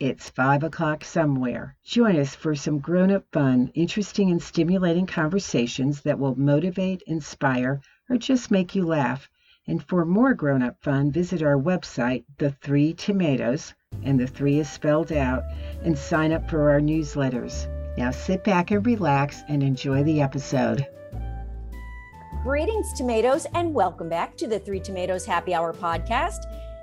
it's five o'clock somewhere. Join us for some grown up fun, interesting, and stimulating conversations that will motivate, inspire, or just make you laugh. And for more grown up fun, visit our website, The Three Tomatoes, and the three is spelled out, and sign up for our newsletters. Now sit back and relax and enjoy the episode. Greetings, tomatoes, and welcome back to the Three Tomatoes Happy Hour podcast.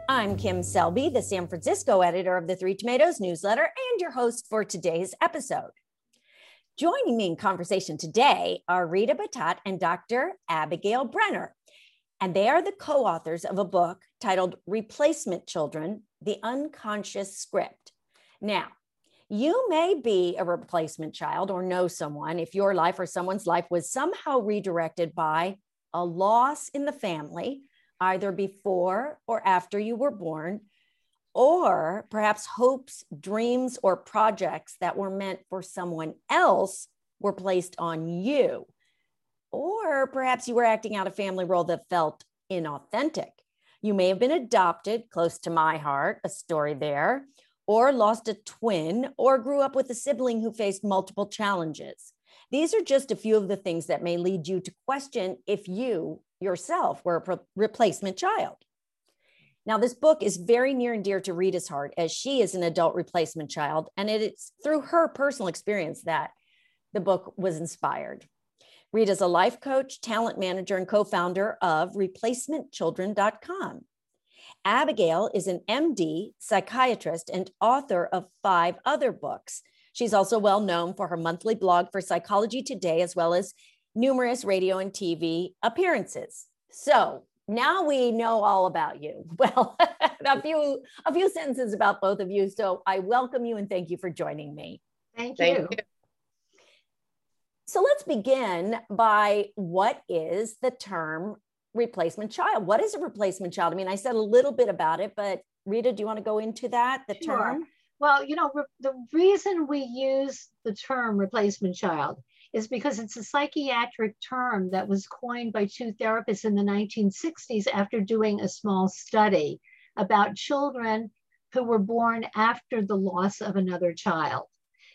I'm Kim Selby, the San Francisco editor of the Three Tomatoes newsletter and your host for today's episode. Joining me in conversation today are Rita Battat and Dr. Abigail Brenner, and they are the co authors of a book titled Replacement Children The Unconscious Script. Now, you may be a replacement child or know someone if your life or someone's life was somehow redirected by a loss in the family either before or after you were born, or perhaps hopes, dreams, or projects that were meant for someone else were placed on you. Or perhaps you were acting out a family role that felt inauthentic. You may have been adopted, close to my heart, a story there, or lost a twin, or grew up with a sibling who faced multiple challenges. These are just a few of the things that may lead you to question if you yourself were a replacement child. Now, this book is very near and dear to Rita's heart as she is an adult replacement child. And it's through her personal experience that the book was inspired. Rita's a life coach, talent manager, and co founder of replacementchildren.com. Abigail is an MD, psychiatrist, and author of five other books. She's also well known for her monthly blog for Psychology Today, as well as numerous radio and TV appearances. So now we know all about you. Well, a few a few sentences about both of you. So I welcome you and thank you for joining me. Thank you. Thank you. So let's begin by what is the term replacement child? What is a replacement child? I mean, I said a little bit about it, but Rita, do you want to go into that? The sure. term? Well, you know, the reason we use the term replacement child is because it's a psychiatric term that was coined by two therapists in the 1960s after doing a small study about children who were born after the loss of another child.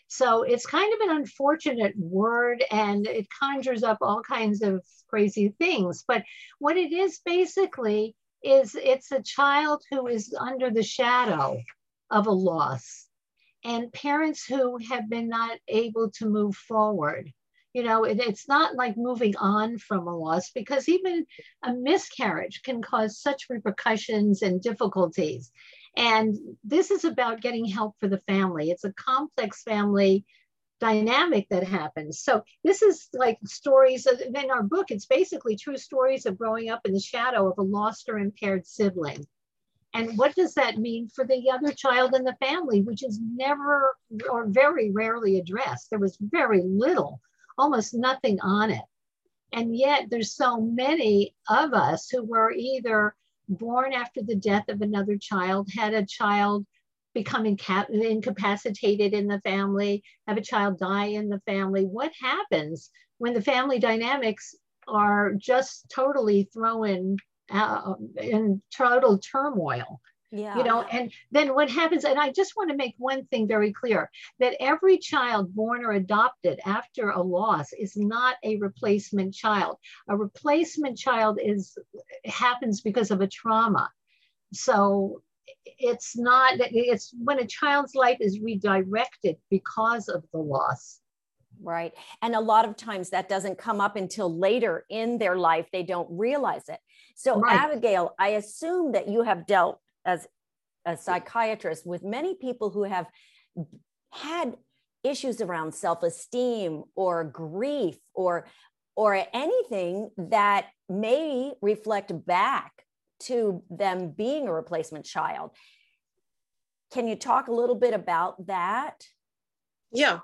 So it's kind of an unfortunate word and it conjures up all kinds of crazy things. But what it is basically is it's a child who is under the shadow of a loss and parents who have been not able to move forward. You know it, it's not like moving on from a loss because even a miscarriage can cause such repercussions and difficulties. And this is about getting help for the family. It's a complex family dynamic that happens. So this is like stories of, in our book it's basically true stories of growing up in the shadow of a lost or impaired sibling and what does that mean for the other child in the family which is never or very rarely addressed there was very little almost nothing on it. And yet there's so many of us who were either born after the death of another child, had a child become inca- incapacitated in the family, have a child die in the family. What happens when the family dynamics are just totally thrown uh, in total turmoil? Yeah. You know, and then what happens, and I just want to make one thing very clear that every child born or adopted after a loss is not a replacement child. A replacement child is happens because of a trauma. So it's not it's when a child's life is redirected because of the loss right and a lot of times that doesn't come up until later in their life they don't realize it so right. abigail i assume that you have dealt as a psychiatrist with many people who have had issues around self-esteem or grief or or anything that may reflect back to them being a replacement child. Can you talk a little bit about that? Yeah.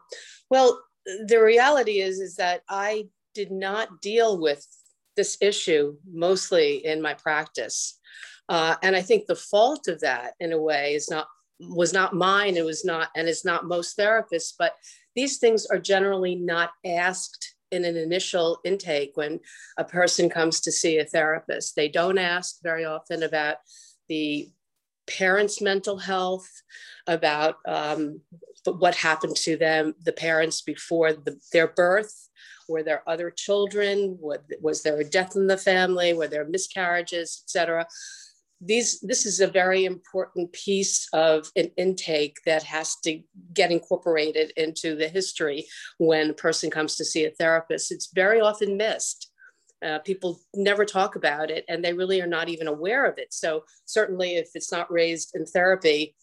Well the reality is is that i did not deal with this issue mostly in my practice. Uh, and I think the fault of that, in a way, is not was not mine. It was not, and it's not most therapists. But these things are generally not asked in an initial intake when a person comes to see a therapist. They don't ask very often about the parents' mental health, about um, what happened to them, the parents before the, their birth. Were there other children? Was there a death in the family? Were there miscarriages, etc.? these this is a very important piece of an intake that has to get incorporated into the history when a person comes to see a therapist it's very often missed uh, people never talk about it and they really are not even aware of it so certainly if it's not raised in therapy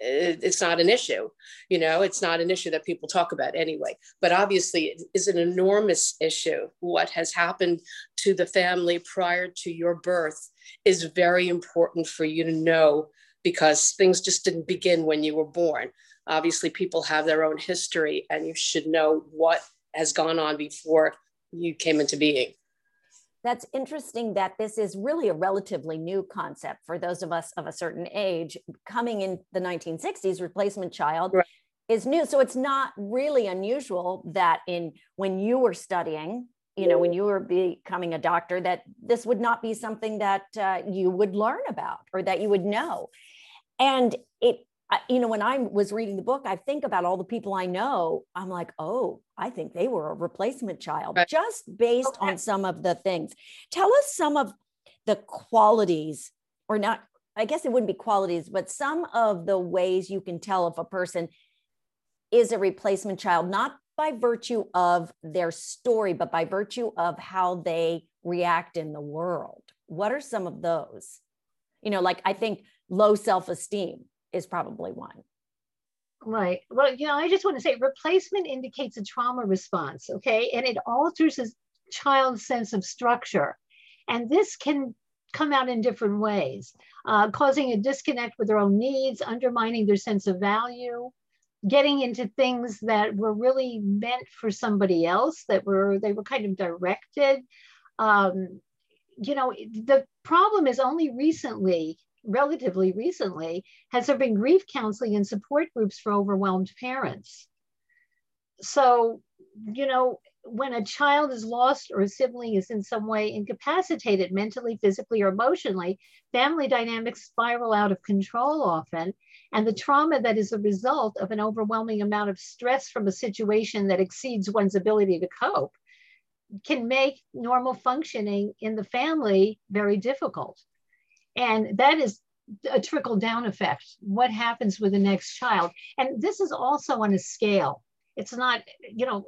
it's not an issue you know it's not an issue that people talk about anyway. But obviously it is an enormous issue. What has happened to the family prior to your birth is very important for you to know because things just didn't begin when you were born. Obviously people have their own history and you should know what has gone on before you came into being that's interesting that this is really a relatively new concept for those of us of a certain age coming in the 1960s replacement child right. is new so it's not really unusual that in when you were studying you know when you were becoming a doctor that this would not be something that uh, you would learn about or that you would know and it you know, when I was reading the book, I think about all the people I know. I'm like, oh, I think they were a replacement child right. just based okay. on some of the things. Tell us some of the qualities, or not, I guess it wouldn't be qualities, but some of the ways you can tell if a person is a replacement child, not by virtue of their story, but by virtue of how they react in the world. What are some of those? You know, like I think low self esteem is probably one. Right. Well, you know, I just want to say replacement indicates a trauma response, okay? And it alters a child's sense of structure. And this can come out in different ways, uh, causing a disconnect with their own needs, undermining their sense of value, getting into things that were really meant for somebody else, that were, they were kind of directed. Um, you know, the problem is only recently relatively recently has there been grief counseling and support groups for overwhelmed parents. So, you know, when a child is lost or a sibling is in some way incapacitated mentally, physically, or emotionally, family dynamics spiral out of control often. And the trauma that is a result of an overwhelming amount of stress from a situation that exceeds one's ability to cope can make normal functioning in the family very difficult. And that is a trickle down effect. What happens with the next child? And this is also on a scale. It's not, you know,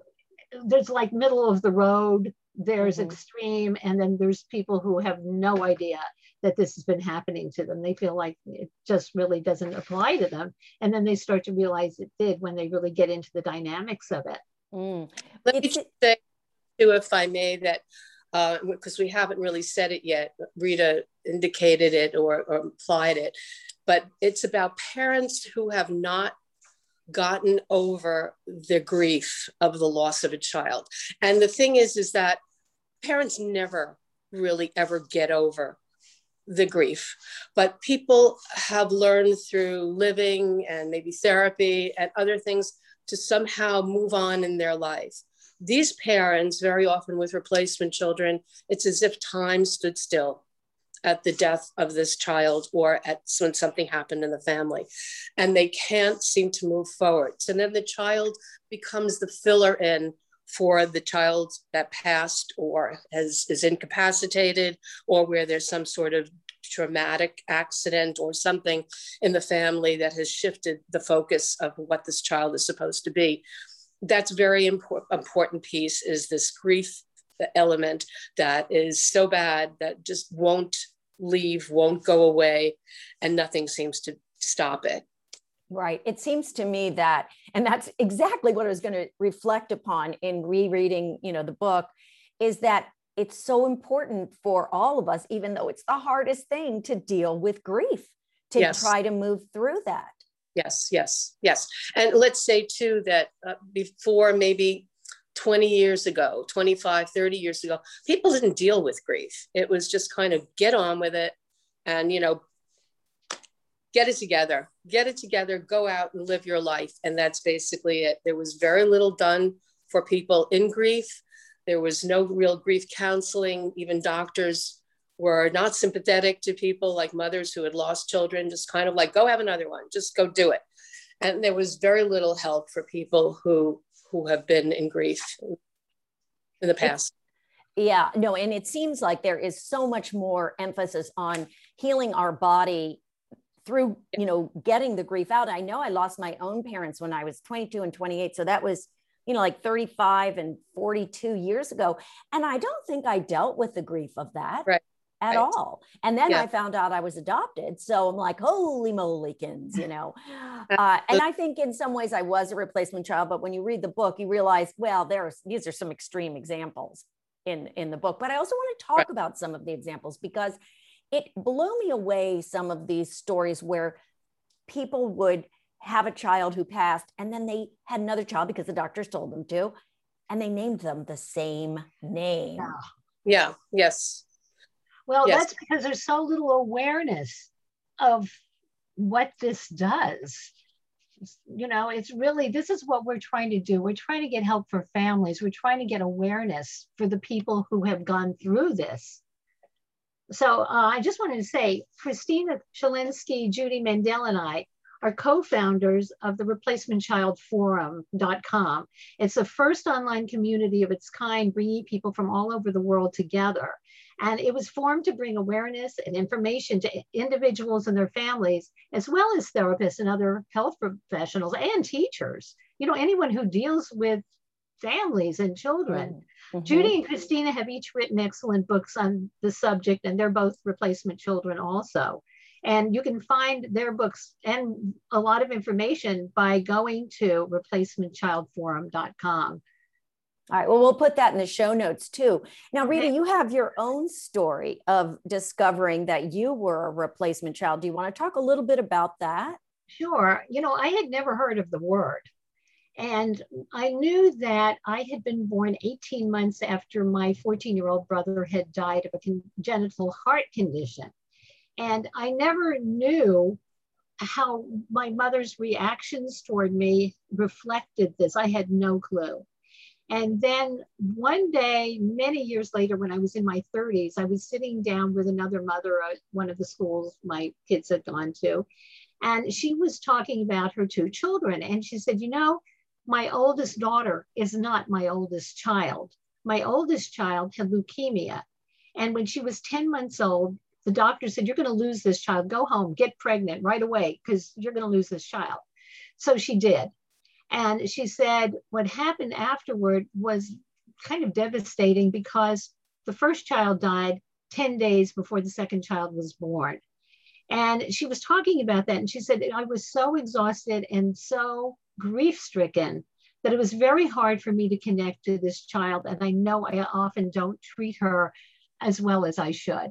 there's like middle of the road, there's mm-hmm. extreme, and then there's people who have no idea that this has been happening to them. They feel like it just really doesn't apply to them. And then they start to realize it did when they really get into the dynamics of it. Mm. Let it's, me say, too, if I may, that because uh, we haven't really said it yet. Rita indicated it or, or implied it, but it's about parents who have not gotten over the grief of the loss of a child. And the thing is, is that parents never really ever get over the grief, but people have learned through living and maybe therapy and other things to somehow move on in their life these parents, very often with replacement children, it's as if time stood still at the death of this child or at when something happened in the family. And they can't seem to move forward. So then the child becomes the filler in for the child that passed or has, is incapacitated or where there's some sort of traumatic accident or something in the family that has shifted the focus of what this child is supposed to be that's very important important piece is this grief element that is so bad that just won't leave won't go away and nothing seems to stop it. Right. It seems to me that and that's exactly what i was going to reflect upon in rereading you know the book is that it's so important for all of us even though it's the hardest thing to deal with grief to yes. try to move through that Yes, yes, yes. And let's say too that uh, before maybe 20 years ago 25 30 years ago people didn't deal with grief. It was just kind of get on with it and you know get it together get it together go out and live your life. And that's basically it. There was very little done for people in grief. There was no real grief counseling even doctors were not sympathetic to people like mothers who had lost children just kind of like go have another one. Just go do it. And there was very little help for people who who have been in grief in the past. Yeah no and it seems like there is so much more emphasis on healing our body through you know getting the grief out. I know i lost my own parents when i was 22 and 28 so that was you know like 35 and 42 years ago and i don't think i dealt with the grief of that. Right at right. all. And then yeah. I found out I was adopted. So I'm like, holy molykins, you know. Uh, and I think in some ways I was a replacement child, but when you read the book, you realize, well, there's these are some extreme examples in in the book. But I also want to talk right. about some of the examples because it blew me away some of these stories where people would have a child who passed and then they had another child because the doctors told them to and they named them the same name. Yeah. yeah. Yes. Well, yes. that's because there's so little awareness of what this does. You know, it's really, this is what we're trying to do. We're trying to get help for families. We're trying to get awareness for the people who have gone through this. So uh, I just wanted to say, Kristina Schellinski, Judy Mandel, and I are co-founders of the Replacement Child Forum.com. It's the first online community of its kind, bringing people from all over the world together. And it was formed to bring awareness and information to individuals and their families, as well as therapists and other health professionals and teachers. You know, anyone who deals with families and children. Mm-hmm. Judy and Kristina have each written excellent books on the subject, and they're both replacement children also. And you can find their books and a lot of information by going to replacementchildforum.com. All right. Well, we'll put that in the show notes too. Now, Rita, you have your own story of discovering that you were a replacement child. Do you want to talk a little bit about that? Sure. You know, I had never heard of the word. And I knew that I had been born 18 months after my 14 year old brother had died of a congenital heart condition. And I never knew how my mother's reactions toward me reflected this. I had no clue. And then one day, many years later, when I was in my 30s, I was sitting down with another mother at one of the schools my kids had gone to. And she was talking about her two children. And she said, You know, my oldest daughter is not my oldest child. My oldest child had leukemia. And when she was 10 months old, the doctor said, You're going to lose this child. Go home, get pregnant right away, because you're going to lose this child. So she did. And she said what happened afterward was kind of devastating because the first child died 10 days before the second child was born. And she was talking about that. And she said, I was so exhausted and so grief stricken that it was very hard for me to connect to this child. And I know I often don't treat her as well as I should.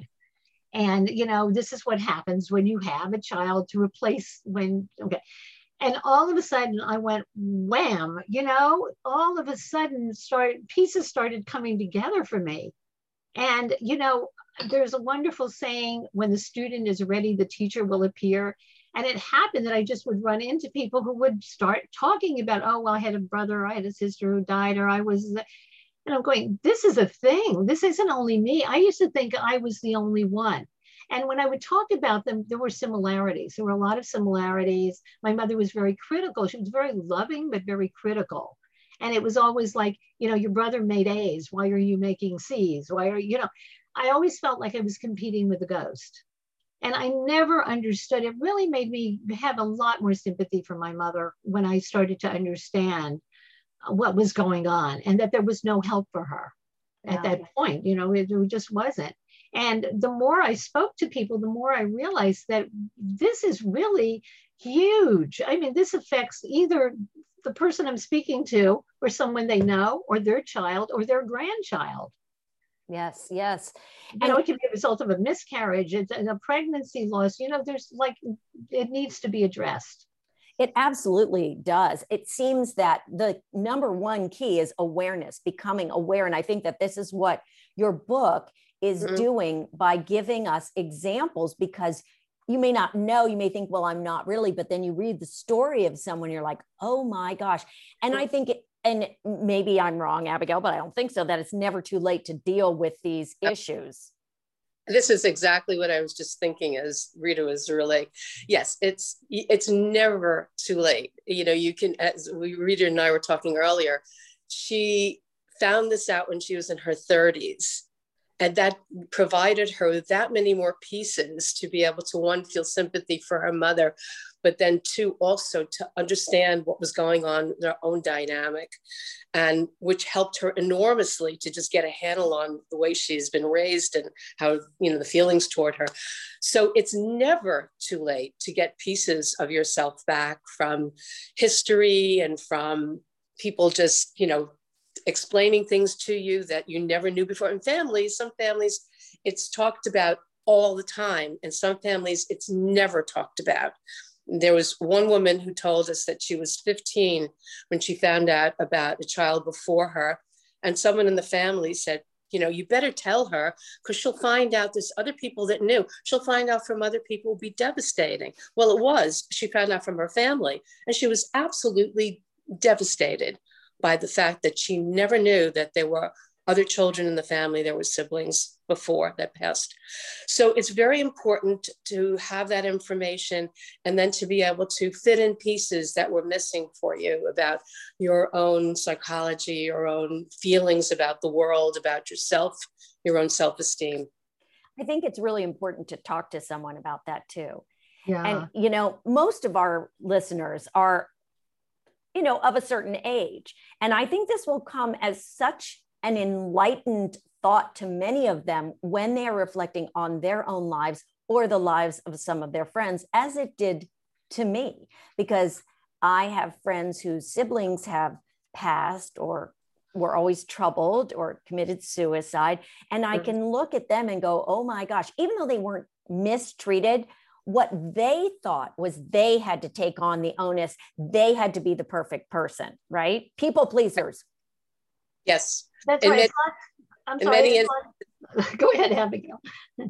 And, you know, this is what happens when you have a child to replace when, okay. And all of a sudden I went wham, you know, all of a sudden start pieces started coming together for me. And, you know, there's a wonderful saying when the student is ready, the teacher will appear. And it happened that I just would run into people who would start talking about, oh, well, I had a brother, I had a sister who died, or I was, and I'm going, this is a thing. This isn't only me. I used to think I was the only one. And when I would talk about them, there were similarities. There were a lot of similarities. My mother was very critical. She was very loving, but very critical. And it was always like, you know, your brother made A's. Why are you making C's? Why are you know? I always felt like I was competing with the ghost. And I never understood. It really made me have a lot more sympathy for my mother when I started to understand uh, what was going on and that there was no help for her yeah. at that point. You know, it, it just wasn't. And the more I spoke to people, the more I realized that this is really huge. I mean, this affects either the person I'm speaking to or someone they know or their child or their grandchild. Yes, yes. You and know, it can be a result of a miscarriage, it's a pregnancy loss. You know, there's like, it needs to be addressed It absolutely does. It seems that the number one key is awareness, becoming aware. And I think that this is what your book is mm-hmm. doing by giving us examples because you may not know, you may think, well, I'm not really, but then you read the story of someone, you're like, oh my gosh. And I think, it, and maybe I'm wrong, Abigail, but I don't think so, that it's never too late to deal with these issues this is exactly what I was just thinking as Rita was really, yes, it's it's never too late. You know, you can as we Rita and I were talking earlier, she found this out when she was in her 30s. And that provided her that many more pieces to be able to one feel sympathy for her mother, but then two also to understand what was going on their own dynamic and which helped her enormously to just get a handle on the way she's been raised and how you know the feelings toward her. So it's never too late to get pieces of yourself back from history and from people just you know explaining things to you that you never knew before in families some families it's talked about all the time and some families it's never talked about there was one woman who told us that she was 15 when she found out about a child before her. And someone in the family said, you know, you better tell her because she'll find out there's other people that knew. She'll find out from other people will be devastating. Well, it was. She found out from her family, and she was absolutely devastated by the fact that she never knew that there were other children in the family. There were siblings before that passed. So it's very important to have that information and then to be able to fit in pieces that were missing for you about your own psychology, your own feelings about the world, about yourself, your own self esteem. I think it's really important to talk to someone about that too. Yeah. And, you know, most of our listeners are, you know, of a certain age. And I think this will come as such an enlightened thought to many of them when they are reflecting on their own lives or the lives of some of their friends, as it did to me, because I have friends whose siblings have passed or were always troubled or committed suicide. And I mm-hmm. can look at them and go, oh my gosh, even though they weren't mistreated, what they thought was they had to take on the onus, they had to be the perfect person, right? People pleasers. Yes. That's in right. Many, I'm sorry. Many in, go ahead, Abigail.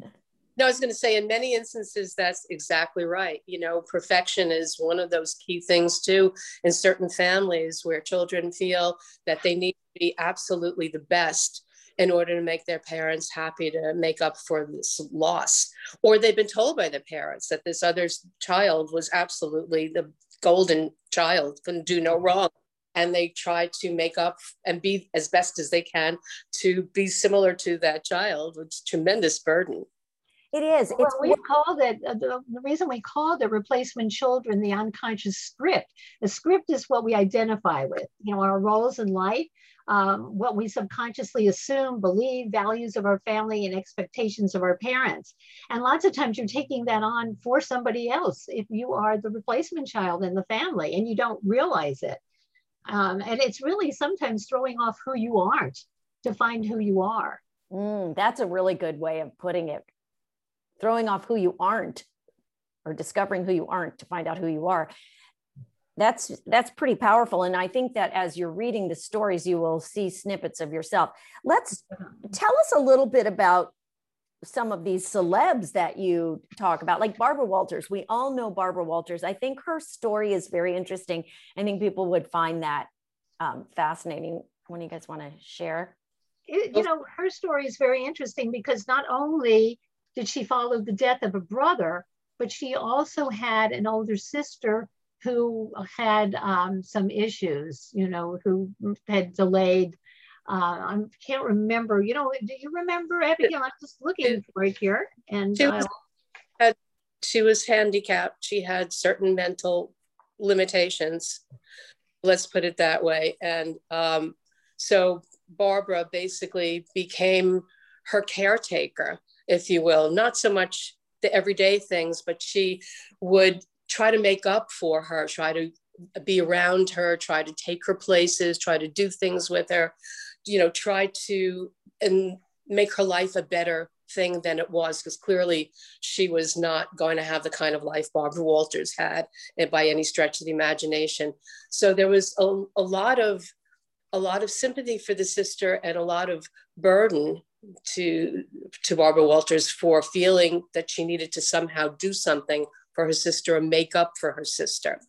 No, I was going to say in many instances, that's exactly right. You know, perfection is one of those key things too in certain families where children feel that they need to be absolutely the best in order to make their parents happy to make up for this loss. Or they've been told by their parents that this other child was absolutely the golden child, couldn't do no wrong. And they try to make up and be as best as they can to be similar to that child which is a tremendous burden. It is. Well, we called it uh, the, the, reason we called the replacement children the unconscious script. The script is what we identify with you know our roles in life um, what we subconsciously assume believe values of our family and expectations of our parents and lots of times you're taking that on for somebody else if you are the replacement child in the family and you don't realize it um, and it's really sometimes throwing off who you aren't to find who you are. Mm, that's a really good way of putting it. Throwing off who you aren't or discovering who you aren't to find out who you are. That's that's pretty powerful and I think that as you're reading the stories you will see snippets of yourself. Let's tell us a little bit about some of these celebs that you talk about, like Barbara Walters. We all know Barbara Walters. I think her story is very interesting. I think people would find that um, fascinating. When you guys want to share? It, you know, her story is very interesting because not only did she follow the death of a brother, but she also had an older sister who had um, some issues, you know, who had delayed uh, I can't remember. You know, do you remember Abigail? I'm just looking for it here. And she was, had, she was handicapped. She had certain mental limitations. Let's put it that way. And um, so Barbara basically became her caretaker, if you will. Not so much the everyday things, but she would try to make up for her, try to be around her, try to take her places, try to do things with her you know, try to and make her life a better thing than it was because clearly she was not going to have the kind of life Barbara Walters had by any stretch of the imagination. So there was a, a lot of a lot of sympathy for the sister and a lot of burden to to Barbara Walters for feeling that she needed to somehow do something for her sister or make up for her sister.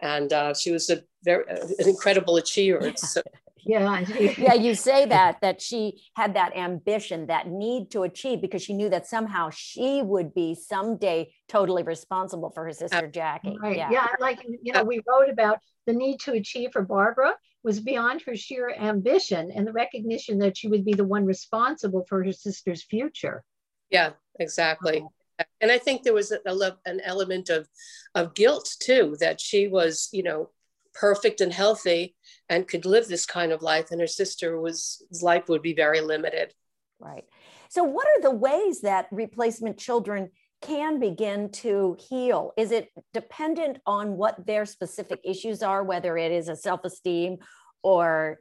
And uh, she was a very an incredible achiever. So, yeah. Yeah you say that that she had that ambition that need to achieve because she knew that somehow she would be someday totally responsible for her sister jackie. Right. Yeah, yeah like you know we wrote about the need to achieve for barbara was beyond her sheer ambition and the recognition that she would be the one responsible for her sister's future. Yeah exactly and i think there was a, an element of of guilt too that she was you know perfect and healthy and could live this kind of life and her sister was life would be very limited. Right. So what are the ways that replacement children can begin to heal? Is it dependent on what their specific issues are whether it is a self-esteem or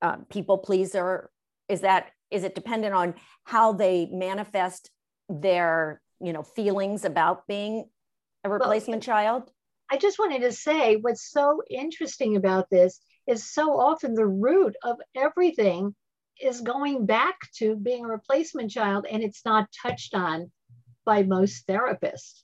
um, people pleaser? Is that is it dependent on how they manifest their you know feelings about being a replacement well, child I just wanted to say what's so interesting about this is so often the root of everything is going back to being a replacement child and it's not touched on by most therapists.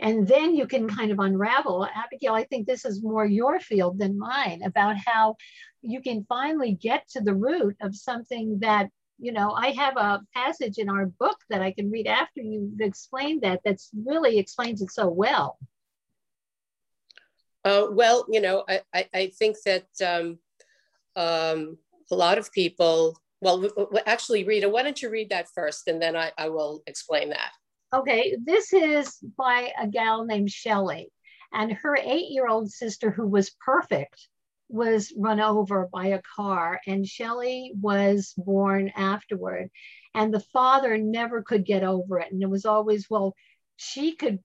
And then you can kind of unravel. Abigail, I think this is more your field than mine about how you can finally get to the root of something that, you know, I have a passage in our book that I can read after you've explained that that's really explains it so well. Uh, well, you know, I, I, I think that um, um, a lot of people, well, actually, Rita, why don't you read that first and then I, I will explain that. Okay, this is by a gal named Shelley, and her eight year old sister, who was perfect, was run over by a car, and Shelley was born afterward. And the father never could get over it. And it was always, well, she could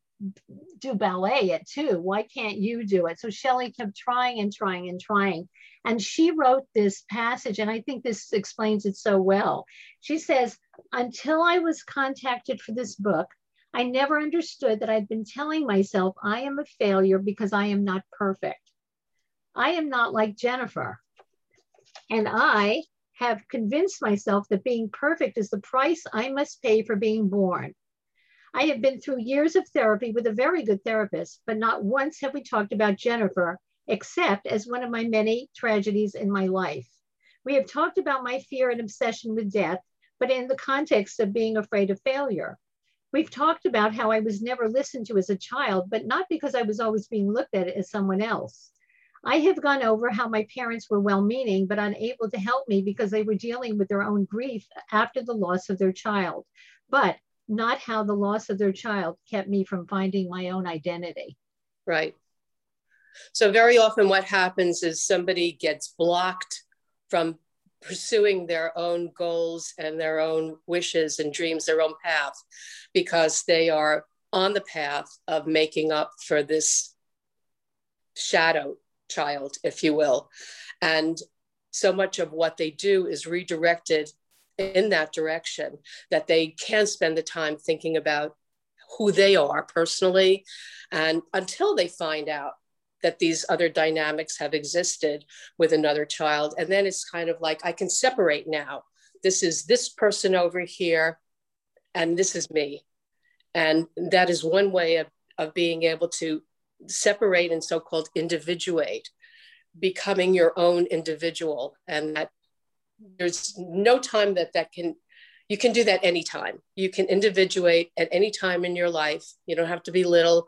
do ballet it too. Why can't you do it? So Shelley kept trying and trying and trying. And she wrote this passage, and I think this explains it so well. She says, Until I was contacted for this book, I never understood that I'd been telling myself I am a failure because I am not perfect. I am not like Jennifer. And I have convinced myself that being perfect is the price I must pay for being born. I have been through years of therapy with a very good therapist, but not once have we talked about Jennifer, except as one of my many tragedies in my life. We have talked about my fear and obsession with death, but in the context of being afraid of failure. We've talked about how I was never listened to as a child, but not because I was always being looked at as someone else. I have gone over how my parents were well meaning, but unable to help me because they were dealing with their own grief after the loss of their child. But not how the loss of their child kept me from finding my own identity. Right. So, very often, what happens is somebody gets blocked from pursuing their own goals and their own wishes and dreams, their own path, because they are on the path of making up for this shadow child, if you will. And so much of what they do is redirected in that direction, that they can spend the time thinking about who they are personally. And until they find out that these other dynamics have existed with another child. And then it's kind of like, I can separate now. This is this person over here, and this is me. And that is one way of, of being able to separate and so called individuate, becoming your own individual. And that there's no time that that can you can do that anytime. You can individuate at any time in your life. You don't have to be little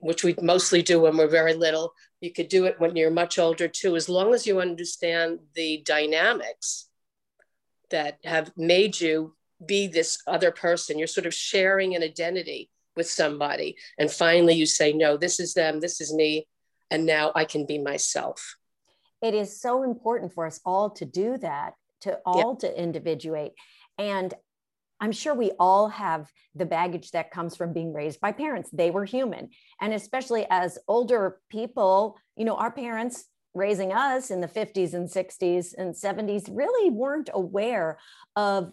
which we mostly do when we're very little. You could do it when you're much older too as long as you understand the dynamics that have made you be this other person. You're sort of sharing an identity with somebody and finally you say no this is them this is me and now i can be myself. It is so important for us all to do that to all yeah. to individuate. And i'm sure we all have the baggage that comes from being raised by parents. They were human. And especially as older people you know our parents raising us in the 50s and 60s and 70s really weren't aware of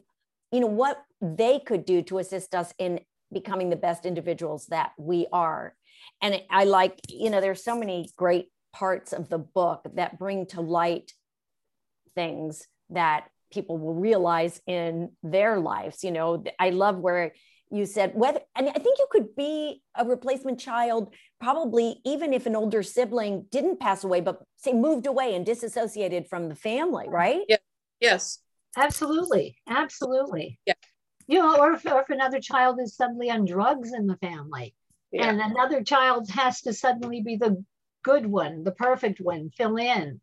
you know what they could do to assist us in becoming the best individuals that we are. And i like you know there's so many great parts of the book that bring to light things that people will realize in their lives you know. I love where you said whether and i think you could be a replacement child probably even if an older sibling didn't pass away but say moved away and disassociated from the family right? Yeah. Yes. Absolutely. Absolutely. Yeah you know or if, or if another child is suddenly on drugs in the family yeah. and another child has to suddenly be the good one the perfect one fill in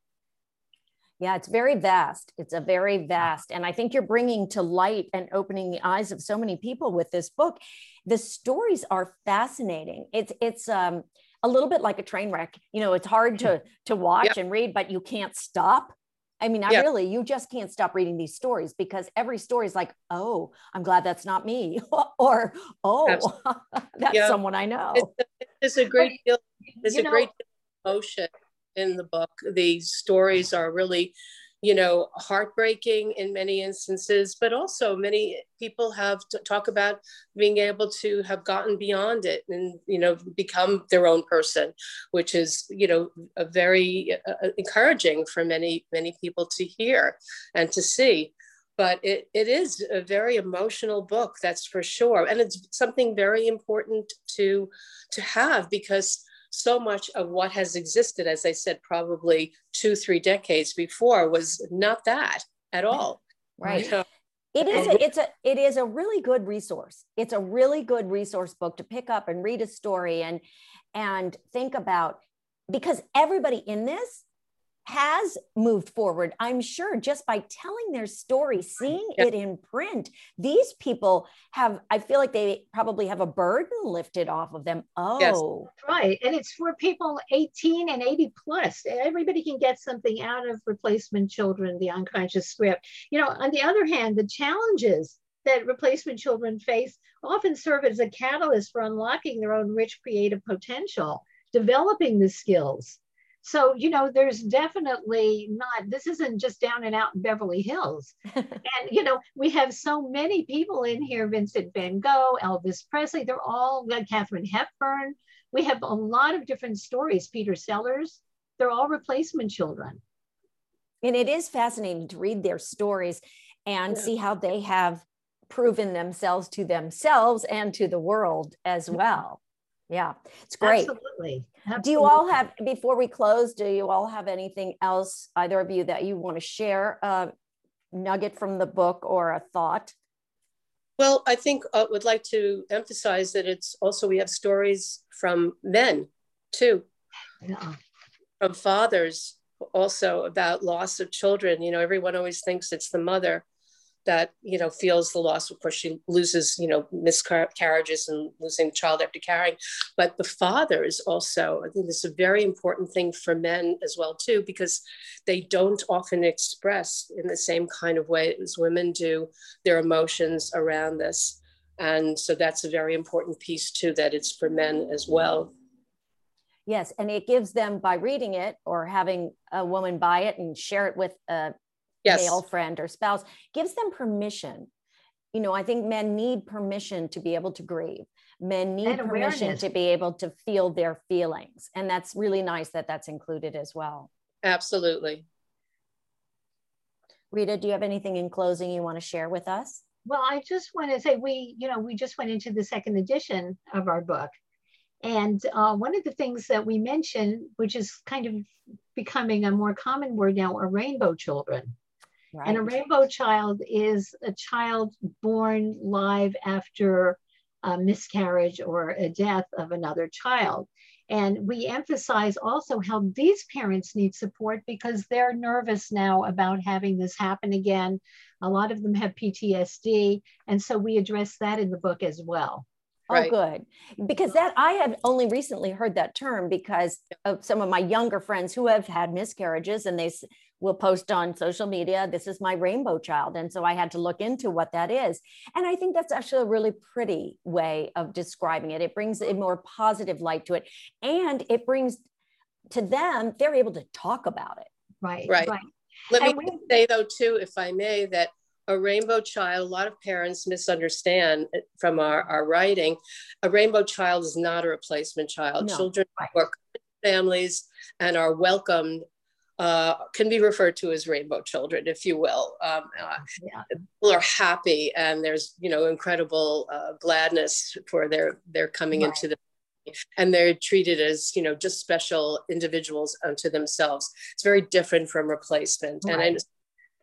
yeah, it's very vast. It's a very vast. And I think you're bringing to light and opening the eyes of so many people with this book. The stories are fascinating. It's it's um a little bit like a train wreck. You know, it's hard to to watch and read, but you can't stop. I mean, I really, you just can't stop reading these stories because every story is like, oh, I'm glad that's not me, or oh, that's yeah. someone I know. It's, it's a great deal. It's a know, great deal of emotion in the book. The stories are really, you know, heartbreaking in many instances, but also many people have to talk about being able to have gotten beyond it and, you know, become their own person, which is, you know, a very uh, encouraging for many, many people to hear and to see. But it, it is a very emotional book that's for sure. And it's something very important to to have because so much of what has existed, as I said, probably two, three decades before, was not that at all. Right. it is uh, a, it's a it is a really good resource. It's a really good resource book to pick up and read a story and and think about because everybody in this has moved forward, I'm sure, just by telling their story, seeing it in print. These people have, I feel like they probably have a burden lifted off of them. Oh, yes. right. And it's for people 18 and 80 plus. Everybody can get something out of replacement children, the unconscious script. You know, on the other hand, the challenges that replacement children face often serve as a catalyst for unlocking their own rich creative potential, developing the skills so, you know, there's definitely not, this isn't just down and out in Beverly Hills. and, you know, we have so many people in here Vincent van Gogh, Elvis Presley, they're all, like Katharine Hepburn. We have a lot of different stories. Peter Sellers, they're all replacement children. And it is fascinating to read their stories and yeah. see how they have proven themselves to themselves and to the world as mm-hmm. well. Yeah, it's great. Absolutely. Absolutely. Do you all have, before we close, do you all have anything else, either of you, that you want to share a nugget from the book or a thought? Well, I think I uh, would like to emphasize that it's also, we have stories from men too, yeah. from fathers also about loss of children. You know, everyone always thinks it's the mother, that you know feels the loss. Of course she loses you know miscarriages and losing child after carrying. But the fathers also i think this is a very important thing for men as well too because they don't often express in the same kind of way as women do their emotions around this. And so that's a very important piece too that it's for men as well. Yes, and it gives them by reading it or having a woman buy it and share it with a yes. male friend or spouse gives them permission. You know i think men need permission to be able to grieve. Men need permission to be able to feel their feelings. And that's really nice that that's included as well. Absolutely. Rita do you have anything in closing you want to share with us? Well i just want to say we you know we just went into the second edition of our book. And uh, one of the things that we mentioned which is kind of becoming a more common word now are rainbow children Right. And a rainbow child is a child born live after a miscarriage or a death of another child. And we emphasize also how these parents need support because they're nervous now about having this happen again. A lot of them have PTSD. And so we address that in the book as well. Oh, right. good. Because that I had only recently heard that term because of some of my younger friends who have had miscarriages and they will post on social media, this is my rainbow child. And so I had to look into what that is. And I think that's actually a really pretty way of describing it. It brings a more positive light to it. And it brings to them, they're able to talk about it. Right. Right. right. Let and me we, say though, too, if I may, that a rainbow child, a lot of parents misunderstand uh, from our, our writing, a rainbow child is not a replacement child. No, Children right. who are families and are welcomed uh, can be referred to as rainbow children, if you will. Um, uh, Yeah. people are happy and there's, you know, incredible uh, gladness for their, their coming Right. into the and they're treated as you know just special individuals unto themselves it's very different from replacement and I,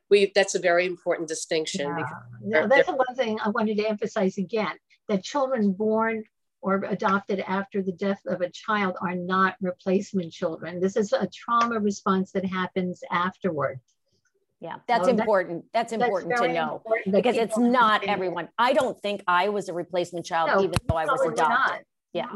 we that's a very important distinction Yeah. No, that's the one thing I wanted to emphasize again, that children born or adopted after the death of a child are not replacement children. This is a trauma response that happens afterward. Yeah, that's So important. That's That's important to know important because it's not everyone. I don't think I was a replacement child, No, even though I was adopted. not. Yeah.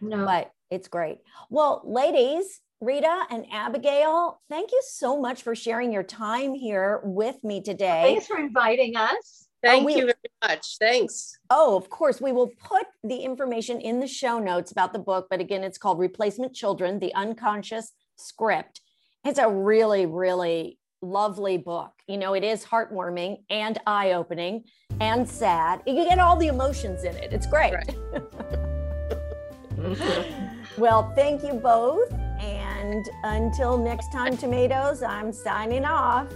No, but it's great. Well, ladies, Rita and Abigail, thank you so much for sharing your time here with me today. thanks for inviting us. Thank we- you very much thanks Oh, of course, we will put the information in the show notes about the book, but again, it's called Replacement Children The Unconscious Script. It's a really, really lovely book. You know, it is heartwarming and eye opening and sad. You get all the emotions in it. It's great. well, thank you both. And until next time, tomatoes, I'm signing off.